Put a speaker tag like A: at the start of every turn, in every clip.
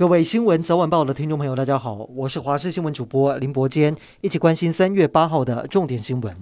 A: 各位新闻早晚报的听众朋友，大家好，我是华视新闻主播林伯坚，一起关心三月八号的重点新闻。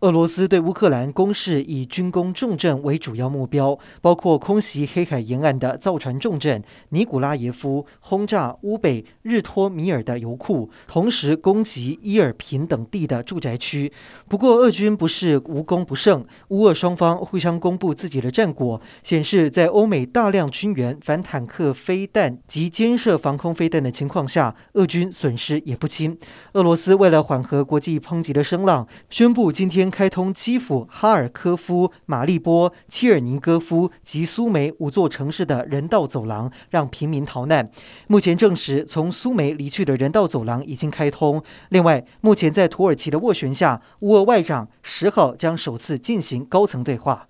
A: 俄罗斯对乌克兰攻势以军工重镇为主要目标，包括空袭黑海沿岸的造船重镇尼古拉耶夫，轰炸乌北日托米尔的油库，同时攻击伊尔平等地的住宅区。不过，俄军不是无功不胜，乌俄双方互相公布自己的战果，显示在欧美大量军援反坦克飞弹及肩射防空飞弹的情况下，俄军损失也不轻。俄罗斯为了缓和国际抨击的声浪，宣布今天。开通基辅、哈尔科夫、马利波、切尔尼戈夫及苏梅五座城市的人道走廊，让平民逃难。目前证实，从苏梅离去的人道走廊已经开通。另外，目前在土耳其的斡旋下，乌俄外长十号将首次进行高层对话。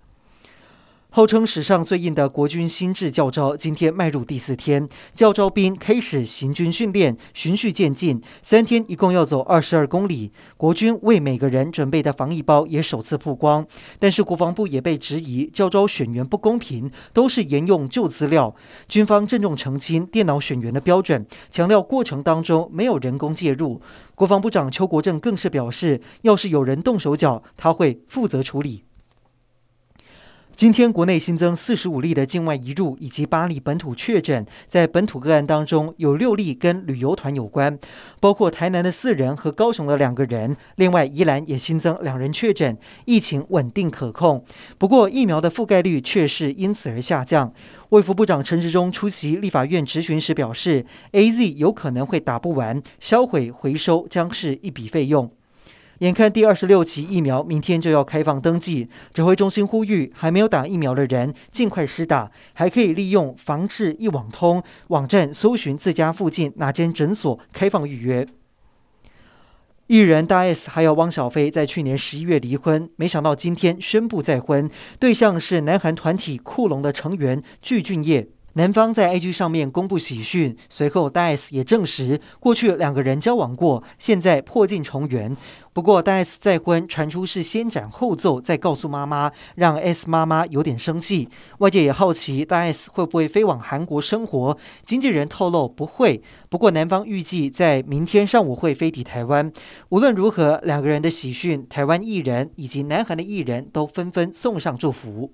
A: 号称史上最硬的国军新制教招，今天迈入第四天，教招兵开始行军训练，循序渐进，三天一共要走二十二公里。国军为每个人准备的防疫包也首次曝光，但是国防部也被质疑教招选员不公平，都是沿用旧资料。军方郑重澄清电脑选员的标准，强调过程当中没有人工介入。国防部长邱国正更是表示，要是有人动手脚，他会负责处理。今天国内新增四十五例的境外移入以及八例本土确诊，在本土个案当中有六例跟旅游团有关，包括台南的四人和高雄的两个人，另外宜兰也新增两人确诊，疫情稳定可控。不过疫苗的覆盖率却是因此而下降。卫福部长陈时中出席立法院质询时表示，AZ 有可能会打不完，销毁回收将是一笔费用。眼看第二十六期疫苗明天就要开放登记，指挥中心呼吁还没有打疫苗的人尽快施打，还可以利用防治一网通网站搜寻自家附近哪间诊所开放预约。艺人大 S 还有汪小菲在去年十一月离婚，没想到今天宣布再婚，对象是南韩团体酷龙的成员具俊晔。男方在 IG 上面公布喜讯，随后大 S 也证实过去两个人交往过，现在破镜重圆。不过大 S 再婚传出是先斩后奏，再告诉妈妈，让 S 妈妈有点生气。外界也好奇大 S 会不会飞往韩国生活，经纪人透露不会。不过男方预计在明天上午会飞抵台湾。无论如何，两个人的喜讯，台湾艺人以及南韩的艺人都纷纷送上祝福。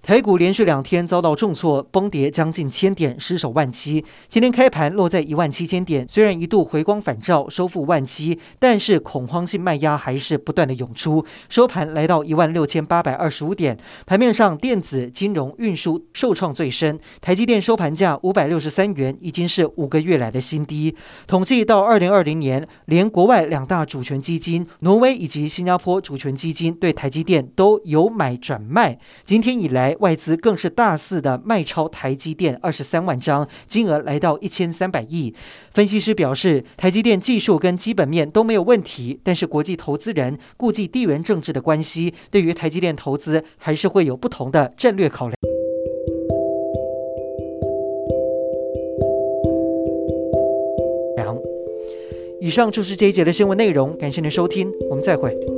A: 台股连续两天遭到重挫，崩跌将近千点，失守万七。今天开盘落在一万七千点，虽然一度回光返照，收复万七，但是恐慌性卖压还是不断的涌出。收盘来到一万六千八百二十五点，盘面上电子、金融、运输受创最深。台积电收盘价五百六十三元，已经是五个月来的新低。统计到二零二零年，连国外两大主权基金挪威以及新加坡主权基金对台积电都由买转卖。今天以来，外资更是大肆的卖超台积电二十三万张，金额来到一千三百亿。分析师表示，台积电技术跟基本面都没有问题，但是国际投资人顾忌地缘政治的关系，对于台积电投资还是会有不同的战略考量。以上就是这一节的新闻内容，感谢您的收听，我们再会。